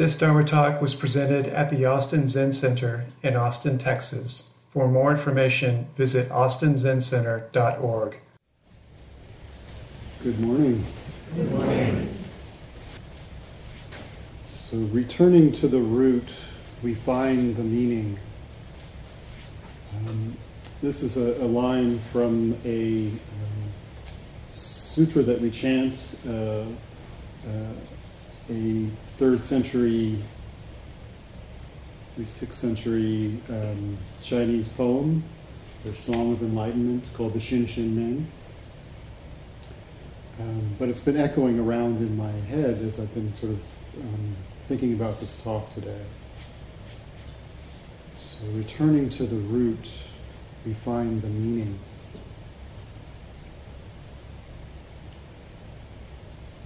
This Dharma talk was presented at the Austin Zen Center in Austin, Texas. For more information, visit austinzencenter.org. Good morning. Good morning. So, returning to the root, we find the meaning. Um, this is a, a, line from a um, sutra that we chant, uh, uh, a third century, sixth century um, Chinese poem, their Song of Enlightenment called the Xin Xin Ming. Um, but it's been echoing around in my head as I've been sort of um, thinking about this talk today. So, returning to the root, we find the meaning.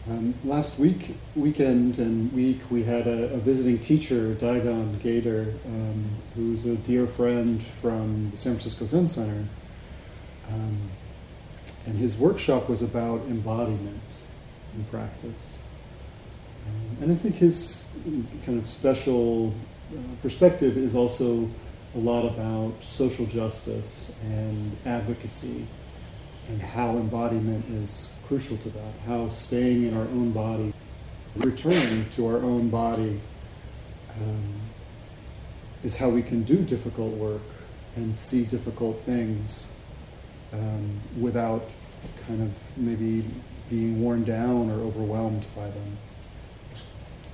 Um, last week, weekend and week, we had a, a visiting teacher, Daigan Gaither, um, who's a dear friend from the San Francisco Zen Center. Um, and his workshop was about embodiment in practice. Um, and I think his kind of special uh, perspective is also a lot about social justice and advocacy and how embodiment is crucial to that, how staying in our own body, returning to our own body, um, is how we can do difficult work and see difficult things um, without kind of maybe being worn down or overwhelmed by them,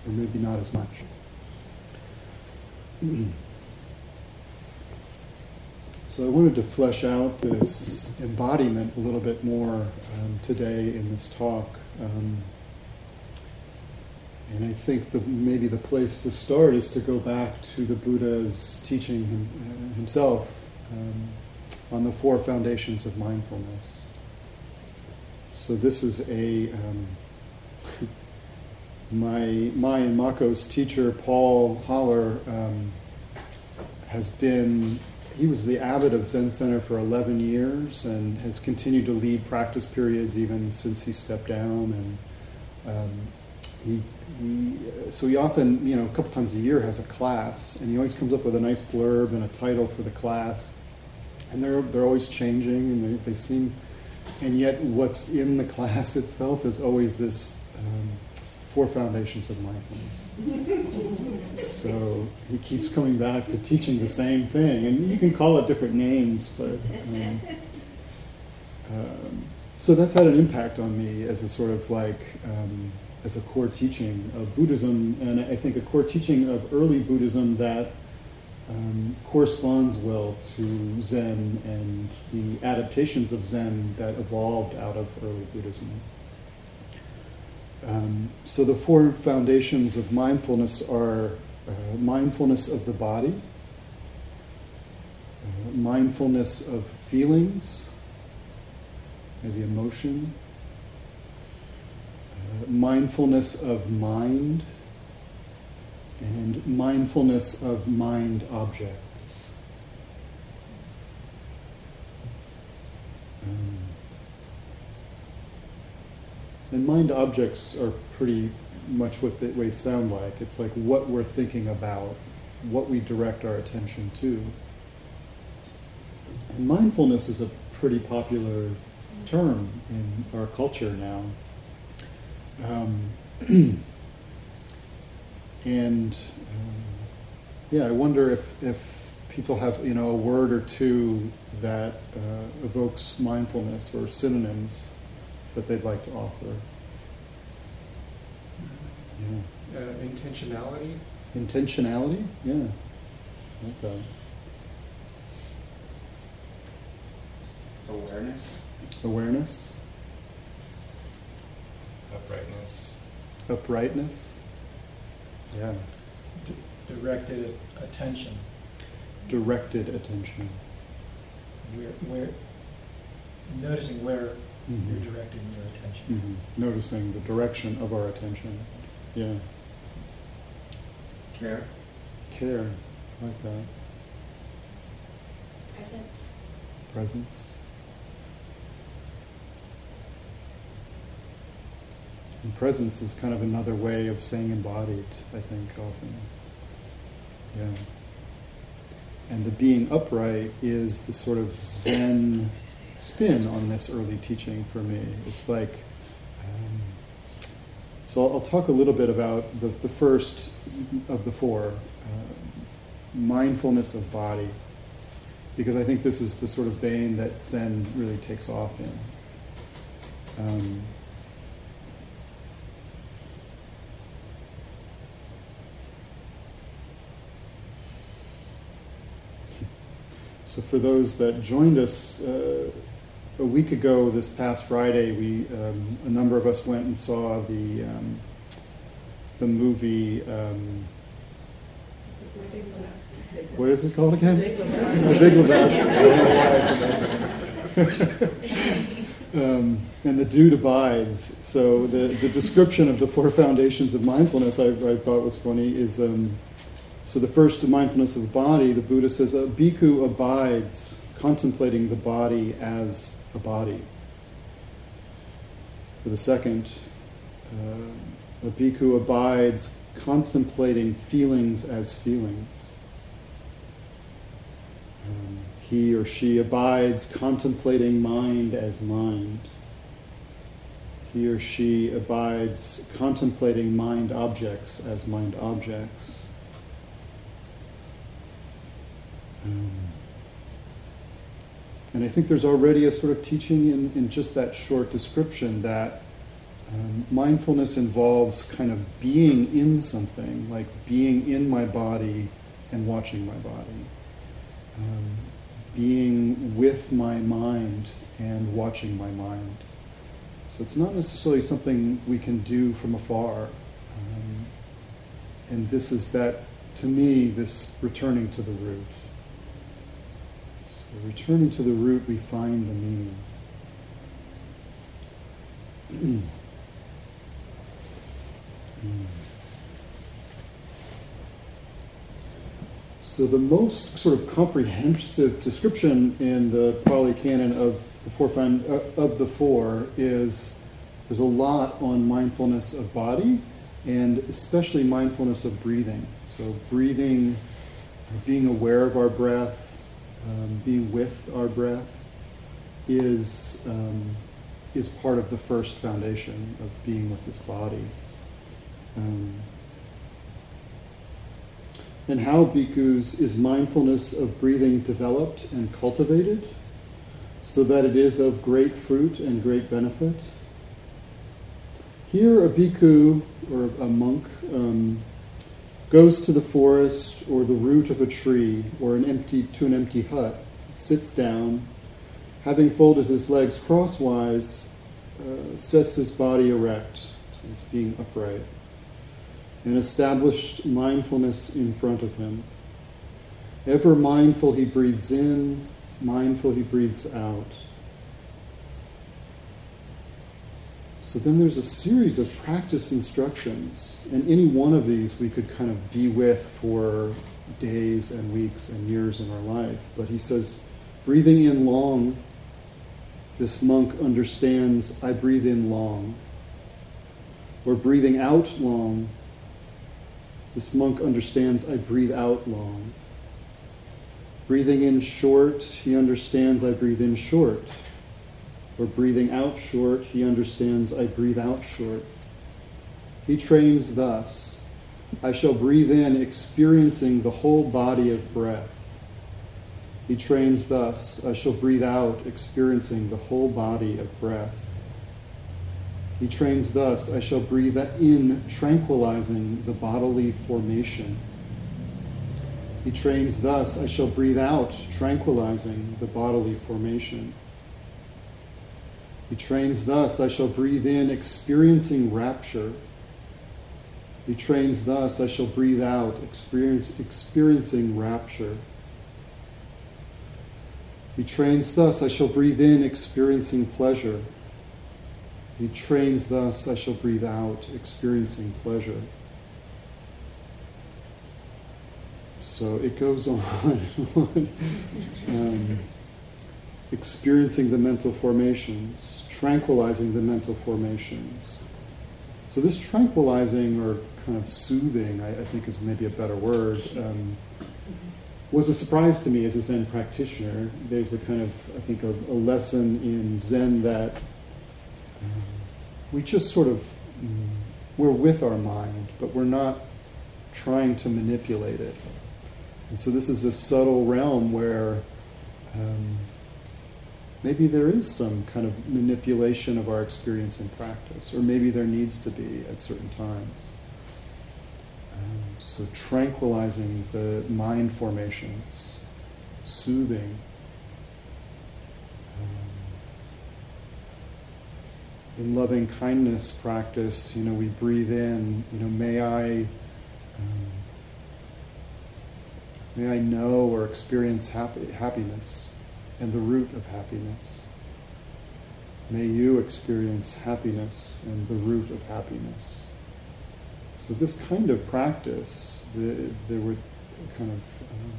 or maybe not as much. So I wanted to flesh out this embodiment a little bit more um, today in this talk. Um, and I think the, maybe the place to start is to go back to the Buddha's teaching him, uh, himself um, on the four foundations of mindfulness. So this is a um, my my and Mako's teacher Paul Haller um, has been he was the abbot of Zen Center for 11 years and has continued to lead practice periods even since he stepped down. And um, he, he, so he often, you know, a couple times a year has a class, and he always comes up with a nice blurb and a title for the class. And they're, they're always changing, and they, they seem, and yet what's in the class itself is always this um, four foundations of mindfulness. so he keeps coming back to teaching the same thing, and you can call it different names, but um, um, so that's had an impact on me as a sort of like um, as a core teaching of Buddhism, and I think a core teaching of early Buddhism that. Um, corresponds well to Zen and the adaptations of Zen that evolved out of early Buddhism. Um, so the four foundations of mindfulness are uh, mindfulness of the body, uh, mindfulness of feelings, maybe emotion, uh, mindfulness of mind, and mindfulness of mind objects. Um, and mind objects are pretty much what they, sound like. It's like what we're thinking about, what we direct our attention to. And mindfulness is a pretty popular term in our culture now. Um, and um, yeah, I wonder if, if people have you know a word or two that uh, evokes mindfulness or synonyms that they'd like to offer? Yeah. Uh, intentionality. Intentionality? Yeah. Okay. Awareness. Awareness. Uprightness. Uprightness. Yeah. D- directed attention. Directed attention. Where, where, noticing where mm-hmm. you're directing your attention. Mm-hmm. Noticing the direction of our attention. Yeah. Care. Care. Like that. Presence. Presence. And presence is kind of another way of saying embodied, I think, often. Yeah. And the being upright is the sort of Zen spin on this early teaching for me. It's like, um, so I'll, I'll, talk a little bit about the, the first of the four uh, mindfulness of body, because I think this is the sort of vein that Zen really takes off in. Um, So, for those that joined us uh, a week ago, this past Friday, we um, a number of us went and saw the um, the movie. Um, what is this called again? Big Lebowski. um, and the dude abides. So the, the description of the four foundations of mindfulness I, I thought was funny is um, so, the first mindfulness of the body, the Buddha says, a bhikkhu abides contemplating the body as a body. For the second, uh, a bhikkhu abides contemplating feelings as feelings. Um, he or she abides contemplating mind as mind. He or she abides contemplating mind objects as mind objects. Um, and I think there's already a sort of teaching in, in just that short description that um, mindfulness involves kind of being in something, like being in my body and watching my body, um, being with my mind and watching my mind. So it's not necessarily something we can do from afar. Um, and this is that, to me, this returning to the root returning to the root, we find the meaning. So the most sort of comprehensive description in the Pali Canon of the four uh, of the four is there's a lot on mindfulness of body and especially mindfulness of breathing. So breathing, being aware of our breath, um, be with our breath is um, is part of the first foundation of being with this body. Um, and how bhikkhus is mindfulness of breathing developed and cultivated so that it is of great fruit and great benefit. Here, a bhikkhu or a monk um, goes to the forest or the root of a tree or an empty to an empty hut, sits down, having folded his legs crosswise, uh, sets his body erect, so he's being upright, and established mindfulness in front of him. Ever mindful he breathes in, mindful he breathes out. So then there's a series of practice instructions, and any one of these we could kind of be with for days and weeks and years in our life. But he says, breathing in long, this monk understands I breathe in long. Or breathing out long, this monk understands I breathe out long. Breathing in short, he understands I breathe in short or breathing out short, he understands I breathe out short. He trains thus I shall breathe in, experiencing the whole body of breath. He trains thus I shall breathe out, experiencing the whole body of breath. He trains thus I shall breathe in, tranquilizing the bodily formation. He trains thus I shall breathe out, tranquilizing the bodily formation. He trains thus I shall breathe in, experiencing rapture. He trains thus I shall breathe out, experience, experiencing rapture. He trains thus I shall breathe in, experiencing pleasure. He trains thus I shall breathe out, experiencing pleasure. So it goes on. And on, um, experiencing the mental formations, tranquilizing the mental formations, so this tranquilizing or kind of soothing, I, I think is maybe a better word, um, was a surprise to me as a Zen practitioner. There's a kind of, I think, a, a lesson in Zen that um, we just sort of, um, we're with our mind, but we're not trying to manipulate it. And so this is a subtle realm where um, maybe there is some kind of manipulation of our experience and practice, or maybe there needs to be at certain times. Um, so tranquilizing the mind formations, soothing. Um, in loving kindness practice, you know, we breathe in, you know, may I um, may I know or experience happy, happiness and the root of happiness. May you experience happiness and the root of happiness. So this kind of practice, the, there were kind of, um,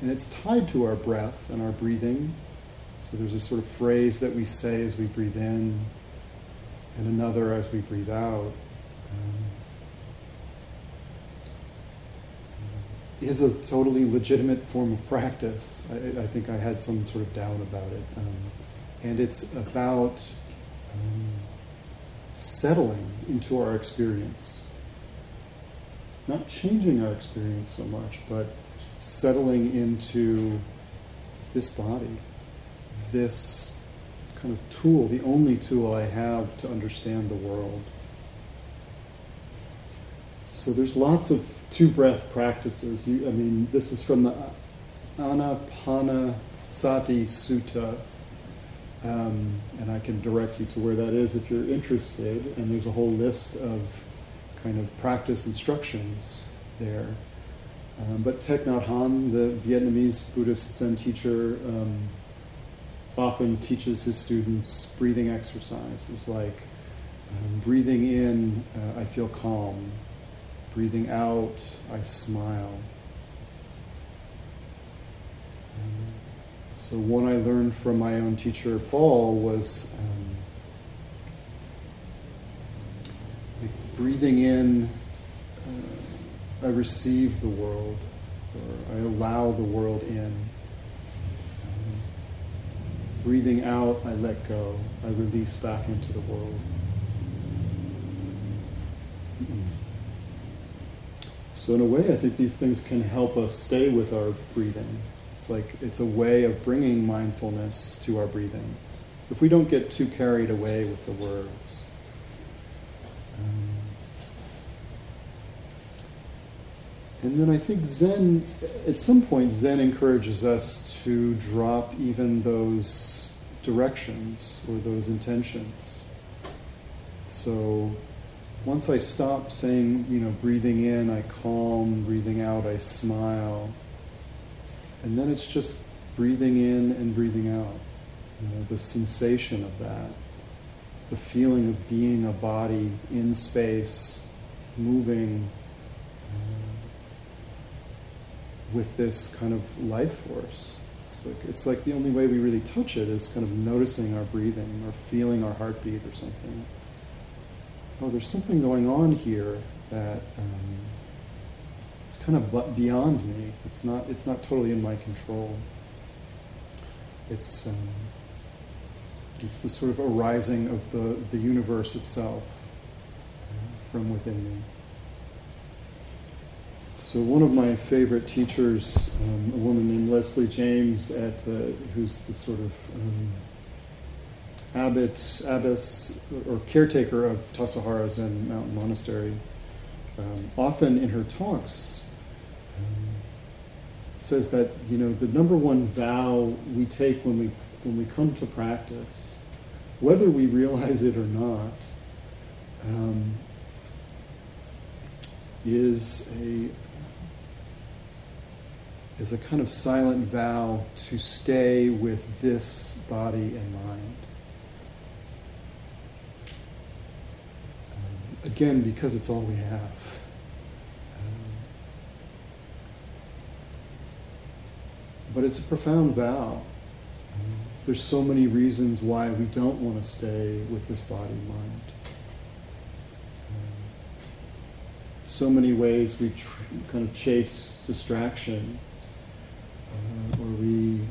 and it's tied to our breath and our breathing. So there's a sort of phrase that we say as we breathe in, and another as we breathe out. Um, is a totally legitimate form of practice. I, I, think I had some sort of doubt about it. Um, and it's about um, settling into our experience. Not changing our experience so much, but settling into this body, this kind of tool, the only tool I have to understand the world. So there's lots of two breath practices. You, I mean, this is from the Anapanasati Sutta, um, and I can direct you to where that is if you're interested. And there's a whole list of kind of practice instructions there. Um, but Thich Nhat Hanh, the Vietnamese Buddhist Zen teacher, um, often teaches his students breathing exercises like um, breathing in, uh, I feel calm. Breathing out, I smile. So, one I learned from my own teacher, Paul, was um, like breathing in, uh, I receive the world, or I allow the world in. Um, breathing out, I let go, I release back into the world. So in a way, I think these things can help us stay with our breathing. It's like it's a way of bringing mindfulness to our breathing. If we don't get too carried away with the words. Um, and then I think Zen, at some point, Zen encourages us to drop even those directions or those intentions. So once I stop saying, you know, breathing in, I calm, breathing out, I smile. And then it's just breathing in and breathing out. You know, the sensation of that, the feeling of being a body in space, moving uh, with this kind of life force. It's like, it's like the only way we really touch it is kind of noticing our breathing or feeling our heartbeat or something oh, there's something going on here that um, it's kind of beyond me. It's not, it's not totally in my control. It's, um, it's the sort of arising of the, the universe itself uh, from within me. So one of my favorite teachers, um, a woman named Leslie James, at who's the sort of um, abbot, abbess, or caretaker of Tassajara Zen Mountain Monastery, um, often in her talks, um, says that you know the number one vow we take when we when we come to practice, whether we realize it or not, um, is a is a kind of silent vow to stay with this body and mind. Again, because it's all we have. Um, but it's a profound vow. Um, there's so many reasons why we don't want to stay with this body and mind. Um, so many ways we tr- kind of chase distraction, uh, or we uh,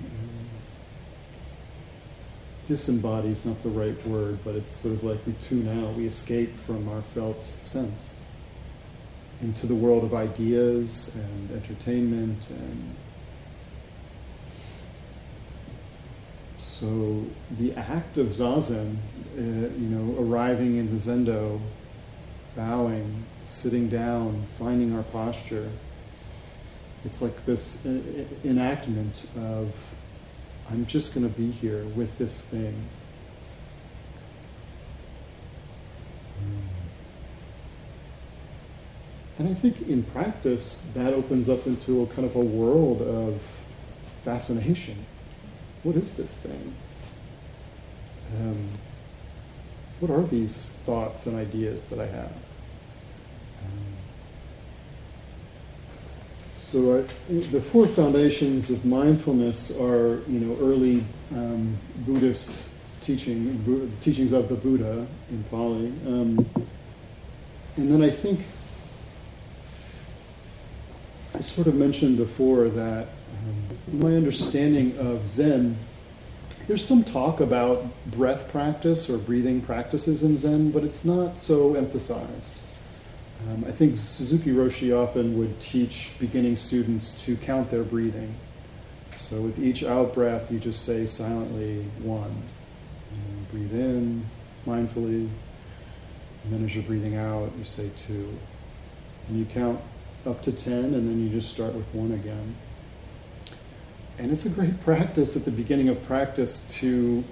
disembody is not the right word, but it's sort of like we tune out, we escape from our felt sense into the world of ideas and entertainment and so the act of zazen, uh, you know, arriving in the zendo, bowing, sitting down, finding our posture, it's like this uh, enactment of I'm just going to be here with this thing. And I think in practice, that opens up into a kind of a world of fascination. What is this thing? Um, what are these thoughts and ideas that I have? Um, so I, the four foundations of mindfulness are, you know, early um, Buddhist teaching, Bu- teachings of the Buddha in Pali, um, and then I think I sort of mentioned before that um, my understanding of Zen, there's some talk about breath practice or breathing practices in Zen, but it's not so emphasized. Um, I think Suzuki Roshi often would teach beginning students to count their breathing. So with each out breath, you just say silently one. And breathe in mindfully, and then as you're breathing out, you say two. And you count up to 10, and then you just start with one again. And it's a great practice at the beginning of practice to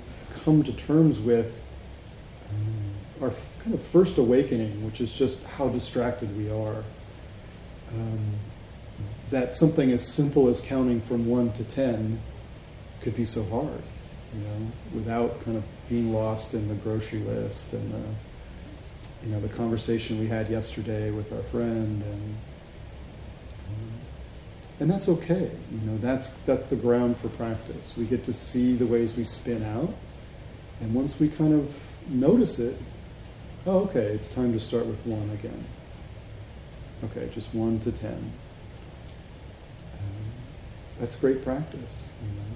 come to terms with um, our kind of first awakening, which is just how distracted we are. Um, that something as simple as counting from 1 to 10 could be so hard, you know, without kind of being lost in the grocery list and the, you know, the conversation we had yesterday with our friend and and that's okay. You know, that's that's the ground for practice. We get to see the ways we spin out, and once we kind of notice it, oh, okay, it's time to start with one again. Okay, just one to ten. Um, that's great practice. You know?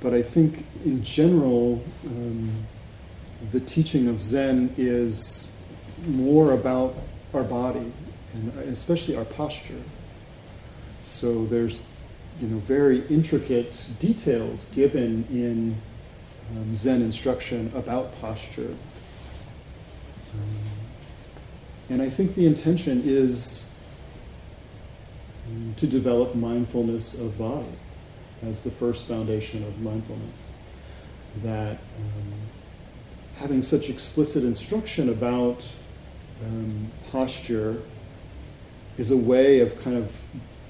But I think, in general, um, the teaching of Zen is more about our body and especially our posture. So there's, you know, very intricate details given in um, Zen instruction about posture. Um, and I think the intention is um, to develop mindfulness of body as the first foundation of mindfulness. That um, having such explicit instruction about um, posture is a way of kind of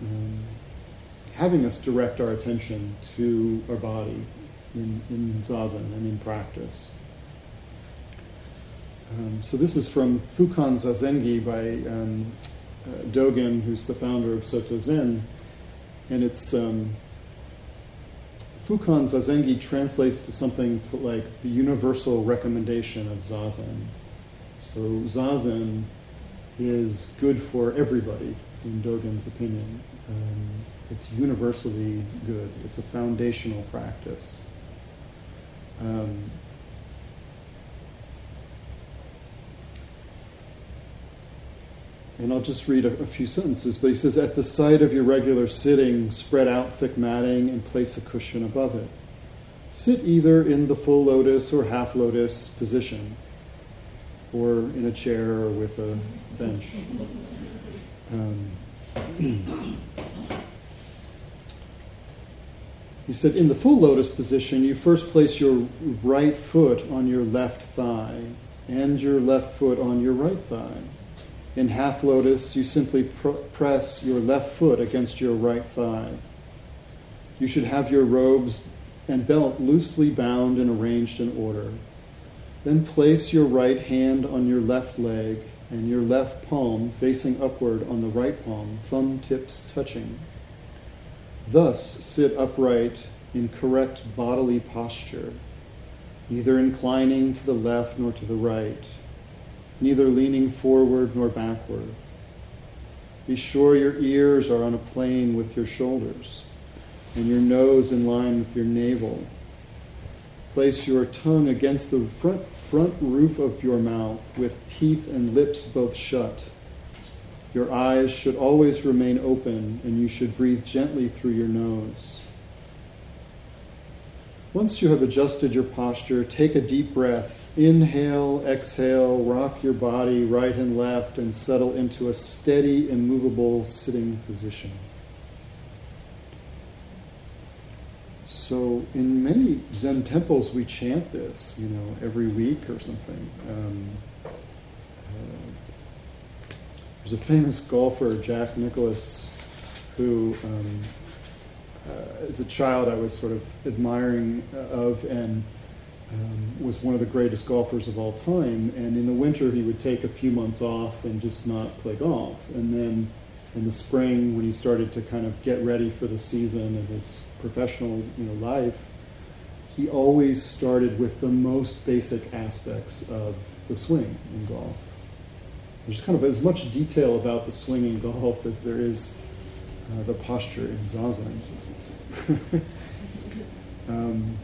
um, having us direct our attention to our body in, in zazen and in practice. Um, so this is from Fukan Zazengi by um, uh, Dogen, who's the founder of Soto Zen, and it's um, Fukan Zazengi translates to something to like the universal recommendation of zazen. So zazen is good for everybody, in Dogen's opinion. Um, it's universally good. It's a foundational practice. Um, and I'll just read a, a, few sentences, but he says, At the site of your regular sitting, spread out thick matting and place a cushion above it. Sit either in the full lotus or half lotus position or in a chair or with a bench. Um, he said, in the full lotus position, you first place your right foot on your left thigh and your left foot on your right thigh. In half lotus, you simply pr- press your left foot against your right thigh. You should have your robes and belt loosely bound and arranged in order. Then place your right hand on your left leg and your left palm facing upward on the right palm, thumb tips touching. Thus, sit upright in correct bodily posture, neither inclining to the left nor to the right. neither leaning forward nor backward. Be sure your ears are on a plane with your shoulders and your nose in line with your navel. Place your tongue against the front, front roof of your mouth with teeth and lips both shut. Your eyes should always remain open and you should breathe gently through your nose. Once you have adjusted your posture, take a deep breath. Inhale, exhale, rock your body right and left, and settle into a steady, immovable sitting position. So, in many Zen temples, we chant this, you know, every week or something. Um, uh, there's a famous golfer, Jack Nicklaus, who um, uh, as a child I was sort of admiring uh, of and um, was one of the greatest golfers of all time. And in the winter, he would take a few months off and just not play golf. And then in the spring, when he started to kind of get ready for the season and his professional you know, life, he always started with the most basic aspects of the swing in golf. There's kind of as much detail about the swinging golf as there is uh, the posture in zazen. um,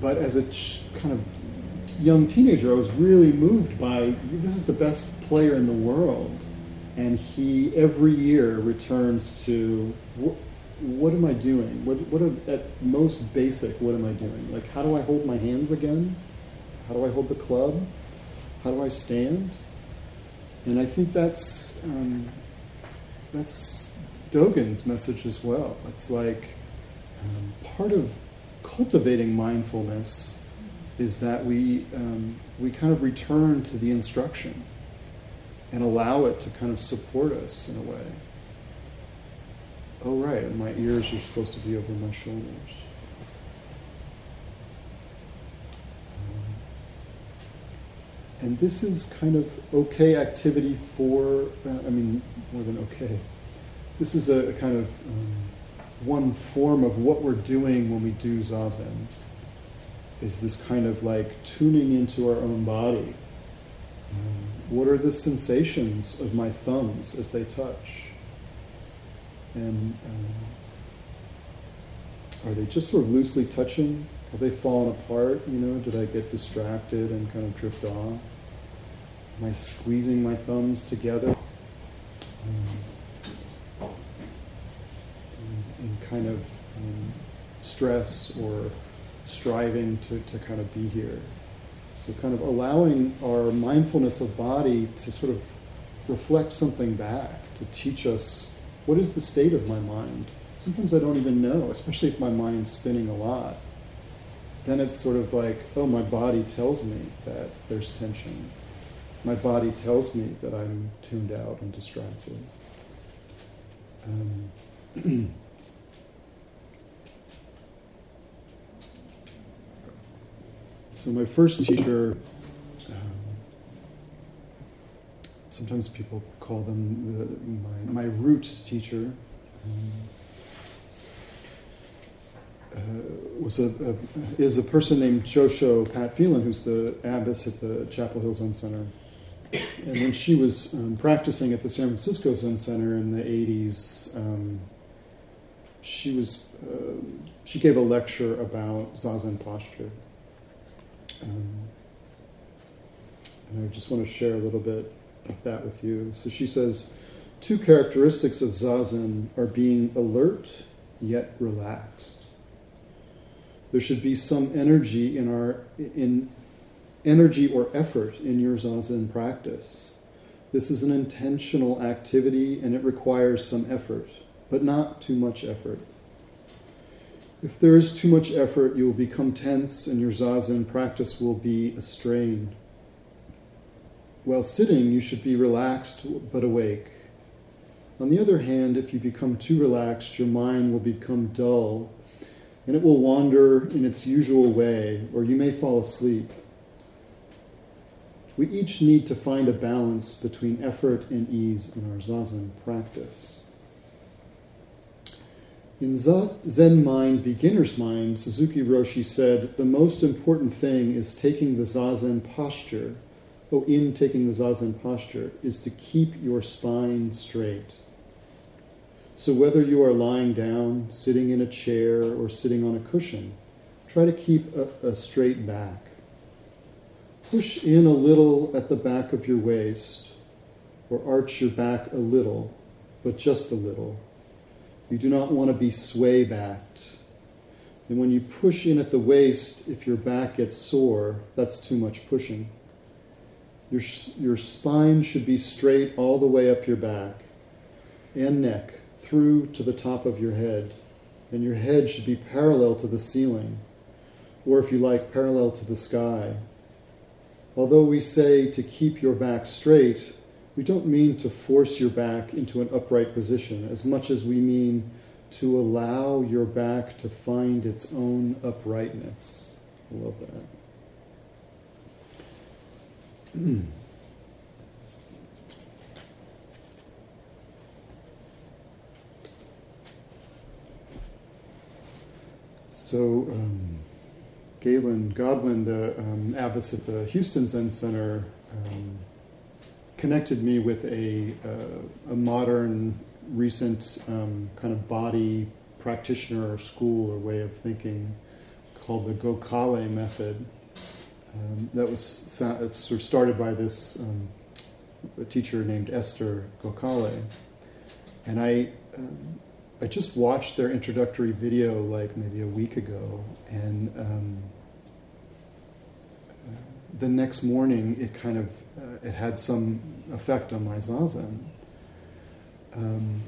but as a ch- kind of young teenager, I was really moved by this is the best player in the world, and he every year returns to what, am I doing? What, what are, at most basic, what am I doing? Like, how do I hold my hands again? How do I hold the club? How do I stand? And I think that's um, that's Dogen's message as well. It's like um, part of cultivating mindfulness is that we we we kind of return to the instruction and allow it to kind of support us in a way. Oh right, my ears are supposed to be over my shoulders. And this is kind of okay activity for, uh, I mean, more than okay this is a, a kind of um, one form of what we're doing when we do zazen is this kind of like tuning into our own body. Um, what are the sensations of my thumbs as they touch? And um, are they just sort of loosely touching? Have they fallen apart? You know, did I get distracted and kind of drift off? Am I squeezing my thumbs together? Um, kind of um, stress or striving to, to kind of be here. So, kind of allowing our mindfulness of body to sort of reflect something back, to teach us what is the state of my mind. Sometimes I don't even know, especially if my mind's spinning a lot. Then it's sort of like, oh, my body tells me that there's tension. My body tells me that I'm tuned out and distracted. Um, So my first teacher, um, sometimes people call them the, my, my root teacher, um, uh, was a, a, is a person named Josho Pat Phelan, who's the abbess at the Chapel Hill Zen Center. And when she was um, practicing at the San Francisco Zen Center in the 80s, um, she was uh, she gave a lecture about zazen posture. Um, and I just want to share a little bit of that with you. So she says, two characteristics of zazen are being alert yet relaxed. There should be some energy in our in energy or effort in your zazen practice. This is an intentional activity and it requires some effort, but not too much effort. If there is too much effort, you will become tense and your zazen practice will be a strain. While sitting, you should be relaxed but awake. On the other hand, if you become too relaxed, your mind will become dull and it will wander in its usual way, or you may fall asleep. We each need to find a balance between effort and ease in our zazen practice. In Zen Mind, Beginner's Mind, Suzuki Roshi said, the most important thing is taking the zazen posture oh, in taking the zazen posture, is to keep your spine straight. So whether you are lying down, sitting in a chair, or sitting on a cushion, try to keep a, a straight back. Push in a little at the back of your waist, or arch your back a little, but just a little. You do not want to be sway backed. And when you push in at the waist, if your back gets sore, that's too much pushing. Your, your spine should be straight all the way up your back and neck through to the top of your head. And your head should be parallel to the ceiling, or if you like, parallel to the sky. Although we say to keep your back straight, we don't mean to force your back into an upright position as much as we mean to allow your back to find its own uprightness. I love that. so, um, Gaelyn Godwin, the um, abbess at the Houston Zen Center, um, connected me with a, uh, a modern recent um, kind of body practitioner or school or way of thinking called the Gokhale method. Um, that was found, sort of started by this um, teacher named Esther Gokhale, and I um, I just watched their introductory video like maybe a week ago, and um, uh, the next morning it kind of uh, it had some effect on my zazen. Um,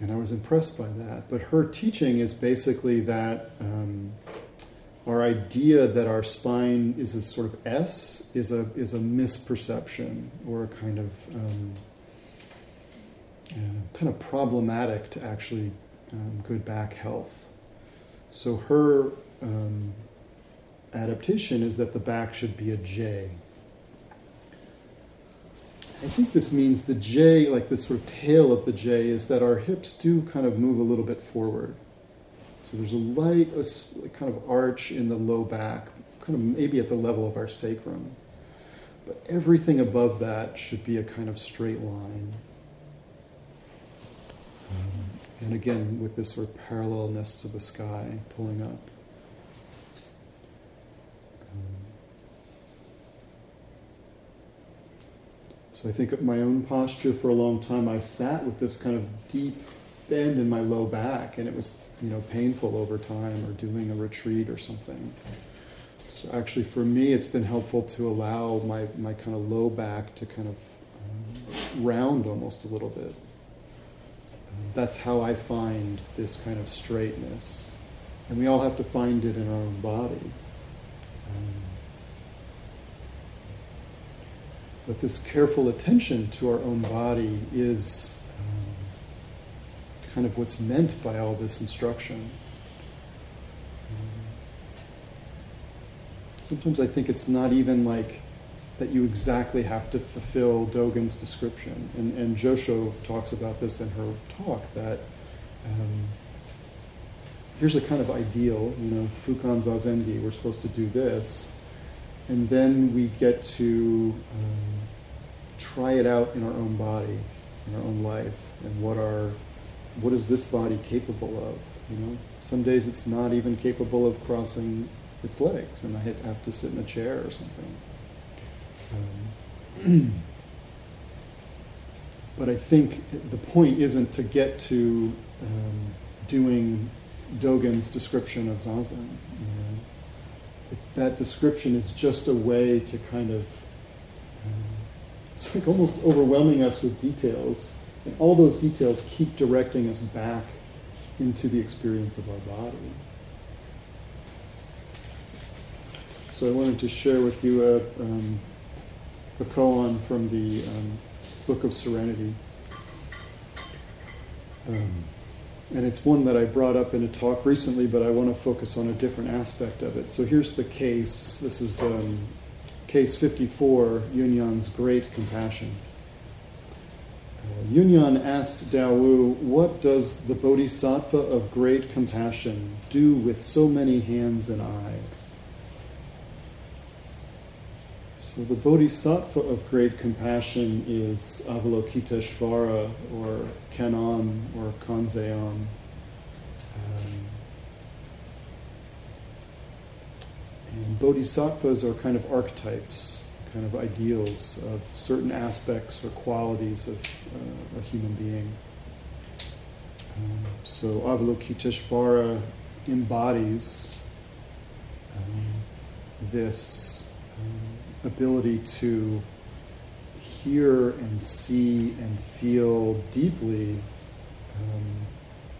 and I was impressed by that. But her teaching is basically that um, our idea that our spine is a sort of S is a is a misperception or a kind of um, uh, kind of problematic to actually um, good back health. So her um, adaptation is that the back should be a J. I think this means the J, like the sort of tail of the J, is that our hips do kind of move a little bit forward. So there's a light, a kind of arch in the low back, kind of maybe at the level of our sacrum. But everything above that should be a kind of straight line. And again, with this sort of parallelness to the sky pulling up. So I think of my own posture for a long time, I sat with this kind of deep bend in my low back, and it was, you know, painful over time, or doing a retreat or something. So actually, for me, it's been helpful to allow my, my kind of low back to kind of round almost a little bit. That's how I find this kind of straightness. And we all have to find it in our own body. Um, But this careful attention to our own body is um, kind of what's meant by all this instruction. Sometimes I think it's not even like that you exactly have to fulfill Dogen's description. And, and Josho talks about this in her talk that um, here's a kind of ideal, you know, Fukan Zazengi, we're supposed to do this and then we get to um, try it out in our own body, in our own life, and what are what is this body capable of? You know, some days it's not even capable of crossing its legs, and I have to sit in a chair or something. Um, but I think the point isn't to get to um, doing Dogen's description of zazen. That description is just a way to kind of, um, it's like almost overwhelming us with details. And all those details keep directing us back into the experience of our body. So I wanted to share with you a, um, a koan from the um, Book of Serenity. Um, and it's one that I brought up in a talk recently, but I want to focus on a different aspect of it. So here's the case. This is um, case 54, Yunyan's Great Compassion. Uh, Yunyan asked Wu, What does the Bodhisattva of great compassion do with so many hands and eyes? So the bodhisattva of great compassion is Avalokiteshvara or Kannon or Kanzeon. Um, and bodhisattvas are kind of archetypes, kind of ideals of certain aspects or qualities of uh, a human being. Um, so Avalokiteshvara embodies um, this um, ability to hear and see and feel deeply um,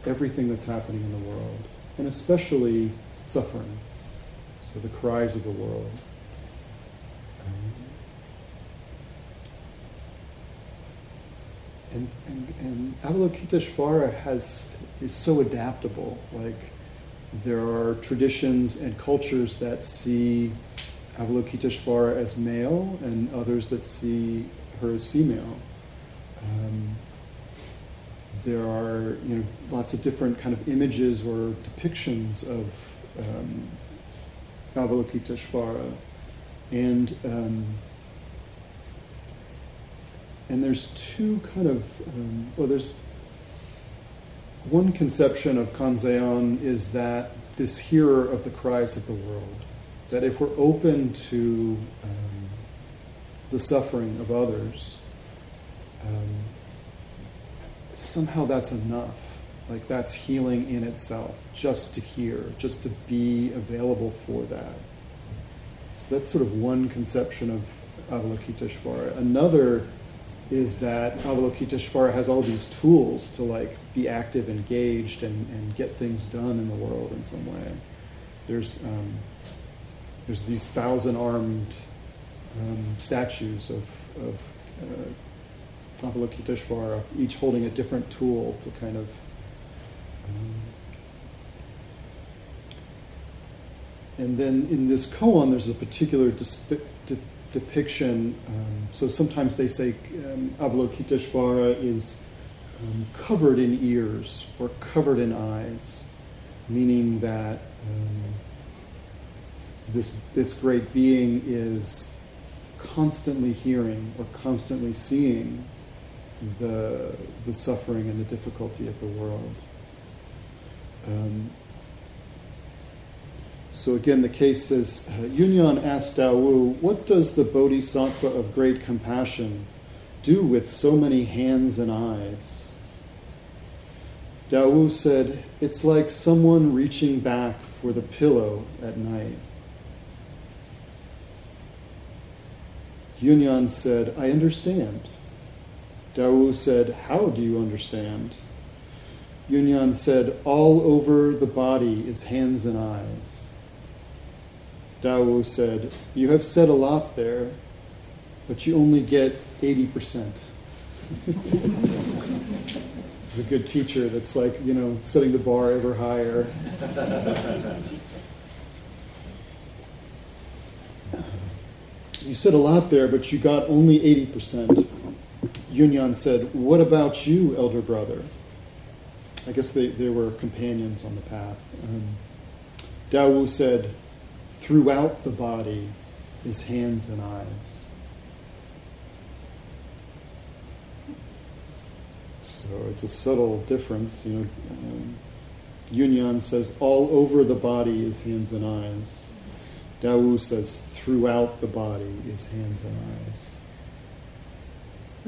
everything that's happening in the world, and especially suffering. So the cries of the world. Um, and and, and Avalokiteshvara has is so adaptable. Like there are traditions and cultures that see Avalokiteshvara as male, and others that see her as female. Um, there are you know lots of different kind of images or depictions of um, Avalokiteshvara, and um, and there's two kind of um, well, there's one conception of Kanzeon is that this hearer of the cries of the world, that if we're open to um, the suffering of others, um, somehow that's enough. Like that's healing in itself, just to hear, just to be available for that. So that's sort of one conception of Avalokiteshvara. Another is that Avalokiteshvara has all these tools to like be active, engaged, and, and get things done in the world in some way. There's um, there's these thousand armed um, statues of, of uh, Avalokiteshvara, each holding a different tool to kind of um, and then in this koan, there's a particular de- depiction. Um, so sometimes they say um, Avalokiteshvara is um, covered in ears or covered in eyes, meaning that um, this, this great being is constantly hearing or constantly seeing the, the suffering and the difficulty of the world. Um, so again, the case says, uh, Yunyan asked Dawu, what does the bodhisattva of great compassion do with so many hands and eyes? Dawu said, it's like someone reaching back for the pillow at night. Yunyan said, I understand. Dawu said, How do you understand? Yunyan said, All over the body is hands and eyes. Dawu said, You have said a lot there, but you only get 80%. It's a good teacher that's like, you know, setting the bar ever higher. you said a lot there, but you got only 80%. Yunyan said, What about you, elder brother? I guess they, they were companions on the path. Um, Dawu said, Throughout the body is hands and eyes. So it's a subtle difference. You know, um, Yunyan says, All over the body is hands and eyes. Dawu says, Throughout the body is hands and eyes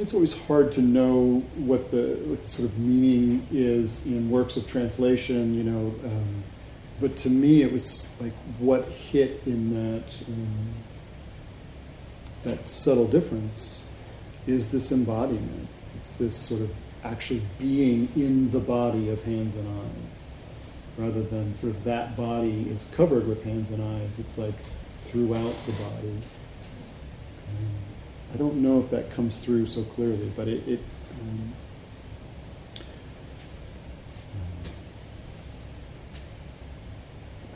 it's always hard to know what the, what sort of meaning is in works of translation, you know. Um, but to me, it was like what hit in that um, that subtle difference is this embodiment. It's this sort of actually being in the body of hands and eyes, rather than sort of that body is covered with hands and eyes. It's like throughout the body. Um, I don't know if that comes through so clearly, but it. it um,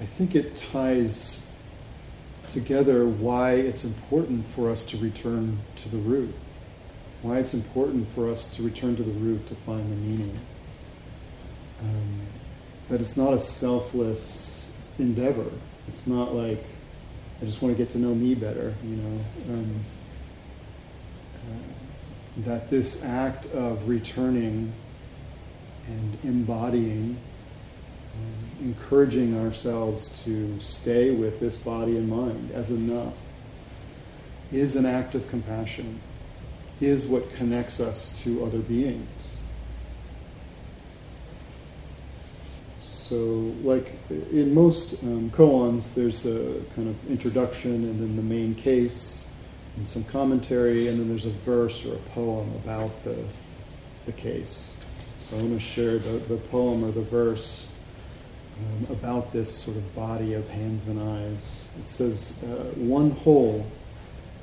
I think it ties together why it's important for us to return to the root, why it's important for us to return to the root to find the meaning. Um, that it's not a selfless endeavor. It's not like I just want to get to know me better, you know. Um, uh, that this act of returning and embodying, um, encouraging ourselves to stay with this body and mind as enough, is an act of compassion, is what connects us to other beings. So, like in most um, koans, there's a kind of introduction and then the main case and some commentary, and then there's a verse or a poem about the, the case. So, I want to share the, the poem or the verse um, about this sort of body of hands and eyes. It says, uh, One whole,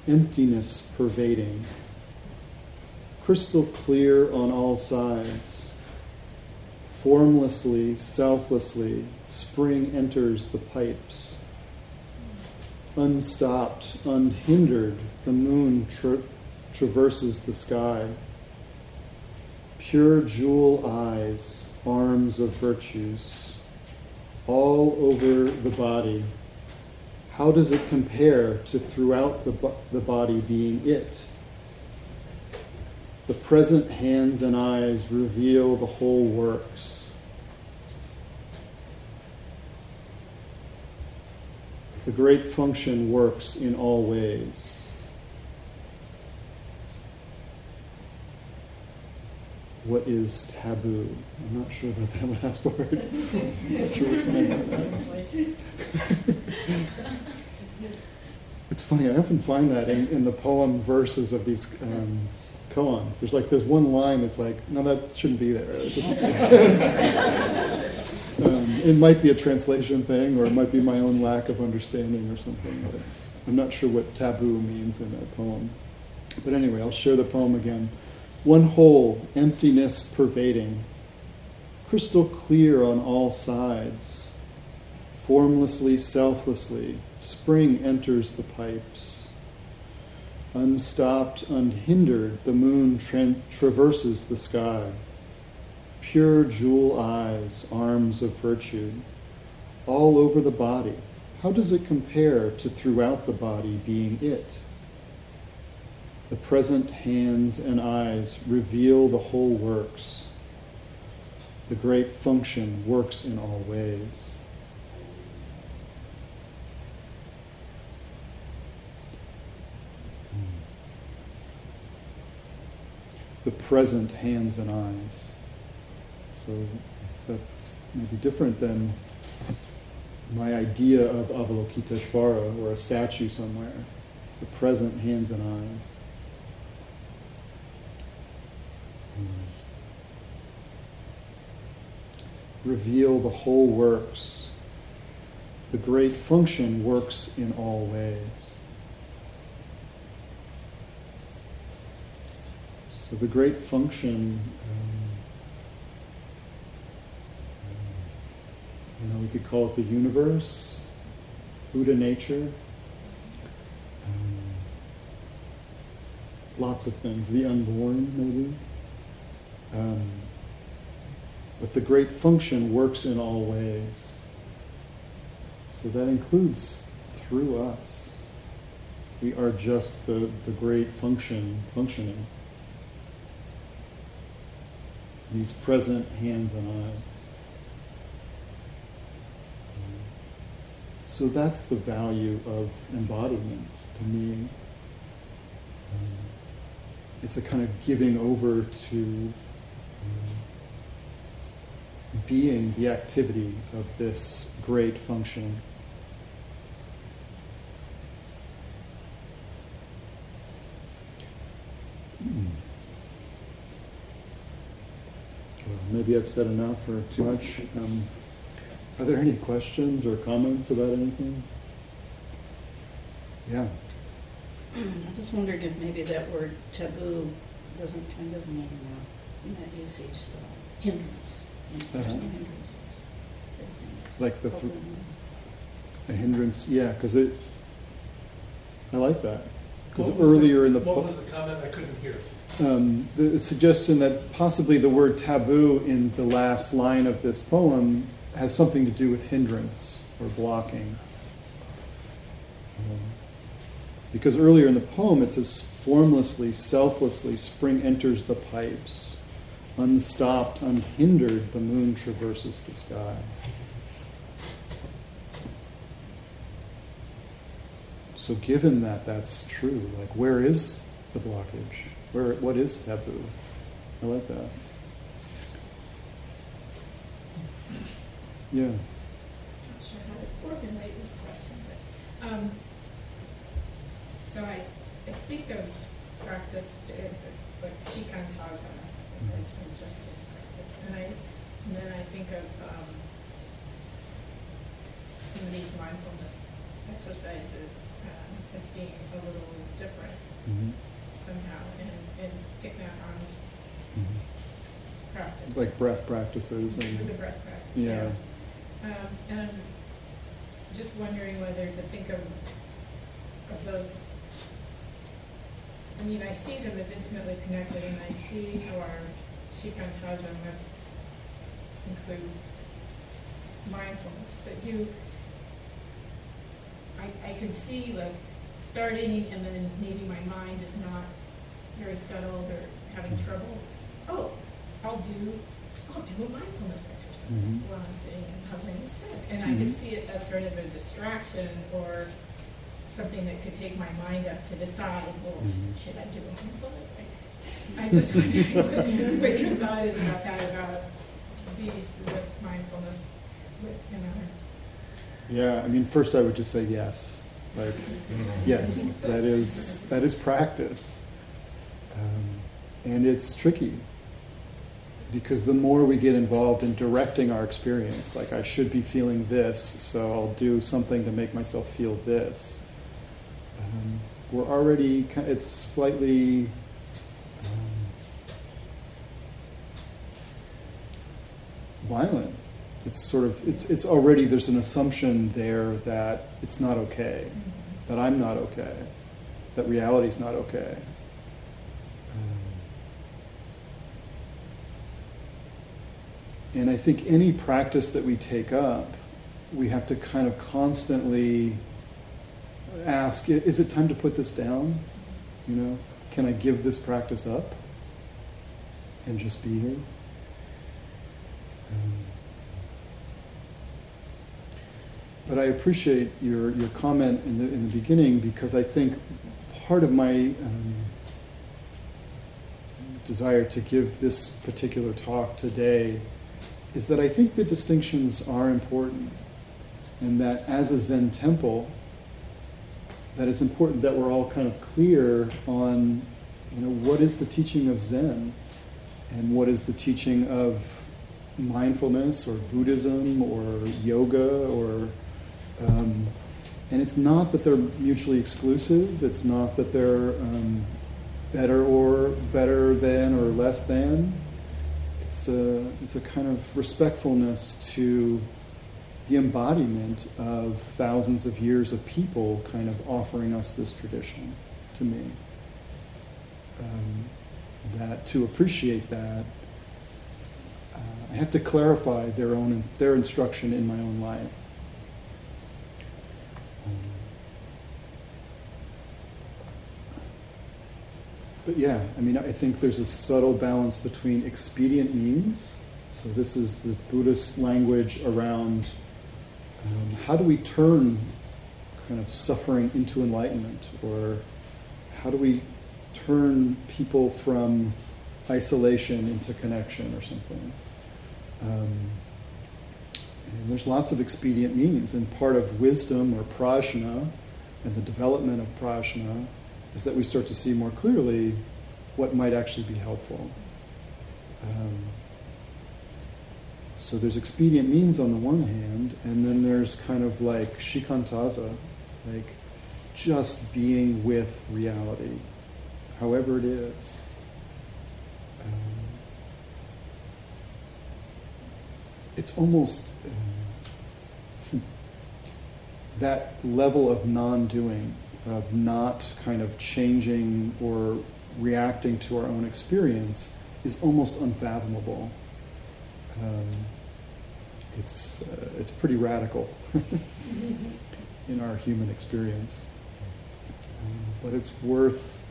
emptiness pervading, crystal clear on all sides Formlessly, selflessly, spring enters the pipes. Unstopped, unhindered, the moon tra- traverses the sky. Pure jewel eyes, arms of virtues, all over the body. How does it compare to throughout the, bo- the body being it? The present hands and eyes reveal the whole works. The great function works in all ways. What is taboo? I'm not sure about that last part. I'm not sure what's meant by that. It's funny, I often find that in, in the poem verses of these um, koans. There's like there's one line that's like, no, that shouldn't be there. It doesn't make sense. um, it might be a translation thing, or it might be my own lack of understanding or something. But I'm not sure what taboo means in that poem. But anyway, I'll share the poem again. One whole, emptiness pervading, crystal clear on all sides, formlessly, selflessly, spring enters the pipes Unstopped, unhindered, the moon tra- traverses the sky. Pure jewel eyes, arms of virtue, all over the body. How does it compare to throughout the body being it? The present hands and eyes reveal the whole works. The great function works in all ways. The present hands and eyes. So that's maybe different than my idea of Avalokiteshvara or a statue somewhere. The present hands and eyes. Hmm. Reveal the whole works. The great function works in all ways. So the great function, um, you know, we could call it the universe, Buddha nature, um, lots of things, the unborn maybe. Um, but the great function works in all ways. So that includes through us. We are just the, the great function functioning these present hands and eyes. So that's the value of embodiment to me. it's a kind of giving over to being the activity of this great function. Mm. Maybe I've said enough or too much. Um, are there any questions or comments about anything? Yeah. I just wondered if maybe that word taboo doesn't kind of mean, uh, in that usage, uh, hindrance. Uh-huh. hindrances. Like the th- A hindrance, yeah, because it. I like that. Because What was earlier in the What po- was the comment? I couldn't hear. Um, the suggestion that possibly the word taboo in the last line of this poem has something to do with hindrance or blocking. Because earlier in the poem it says, formlessly, selflessly, spring enters the pipes. Unstopped, unhindered, the moon traverses the sky. So, given that that's true, like where is the blockage? Where, what is taboo? I like that. Yeah. not sure how to formulate this question, but, um, so I, I think of practice, like shikantaza, or just practice, and I, and then I think of, um, some of these mindfulness exercises, um, as being a little different Mhm. Somehow, and, and Thich Mhm. practice. Like breath practices and. The breath practice, yeah. yeah. Um, and I'm just wondering whether to think of, of those, I mean, I see them as intimately connected, and I see how our shikantaza must include mindfulness, but do, I, I could see like starting and then maybe my mind is not very settled or having trouble. Oh, I'll do, I'll do a mindfulness exercise Mhm. while I'm sitting in zazen instead. And I could Mhm. see it as sort of a distraction or something that could take my mind up to decide, well, Mhm. should I do a mindfulness? I- I'm just wondering what- what your thought is about that, about these, this mindfulness with, you know. Yeah, I mean, first I would just say yes. Like, yes, that is that is practice, um, and it's tricky because the more we get involved in directing our experience, like I should be feeling this, so I'll do something to make myself feel this. Um, we're already, it's slightly. Um, violent it's sort of it's it's already there's an assumption there that it's not okay that i'm not okay that reality's not okay and i think any practice that we take up we have to kind of constantly ask is it time to put this down? You know can i give this practice up and just be here? Um, but I appreciate your, your comment in the, in the beginning because I think part of my um, desire to give this particular talk today is that I think the distinctions are important and that as a Zen temple, that it's important that we're all kind of clear on, you know, what is the teaching of Zen and what is the teaching of mindfulness or Buddhism or yoga or um, and it's not that they're mutually exclusive. It's not that they're um, better or better than or less than. It's a it's a kind of respectfulness to the embodiment of thousands of years of people kind of offering us this tradition. To me, um, that to appreciate that, uh, I have to clarify their own their instruction in my own life. But yeah, I mean, I think there's a subtle balance between expedient means. So this is the Buddhist language around um, how do we turn kind of suffering into enlightenment, or how do we turn people from isolation into connection, or something. Um, and there's lots of expedient means, and part of wisdom or prajna and the development of prajna is that we start to see more clearly what might actually be helpful. Um, so there's expedient means on the one hand, and then there's kind of like shikantaza, like just being with reality, however it is. Um, it's almost um, that level of non-doing, of not kind of changing or reacting to our own experience, is almost unfathomable. Um, it's uh, it's pretty radical, in our human experience. Um, but it's worth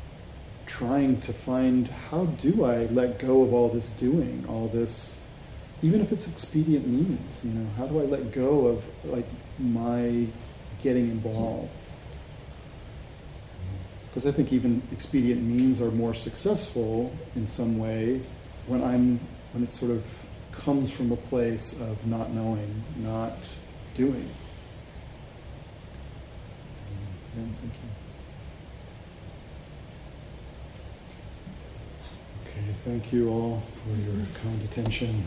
trying to find how do I let go of all this doing, all this, even if it's expedient means, you know, how do I let go of like my getting involved? Because I think even expedient means are more successful in some way when I'm when it sort of comes from a place of not knowing, not doing. Mm-hmm. Thank you. Okay, thank you all for your kind attention.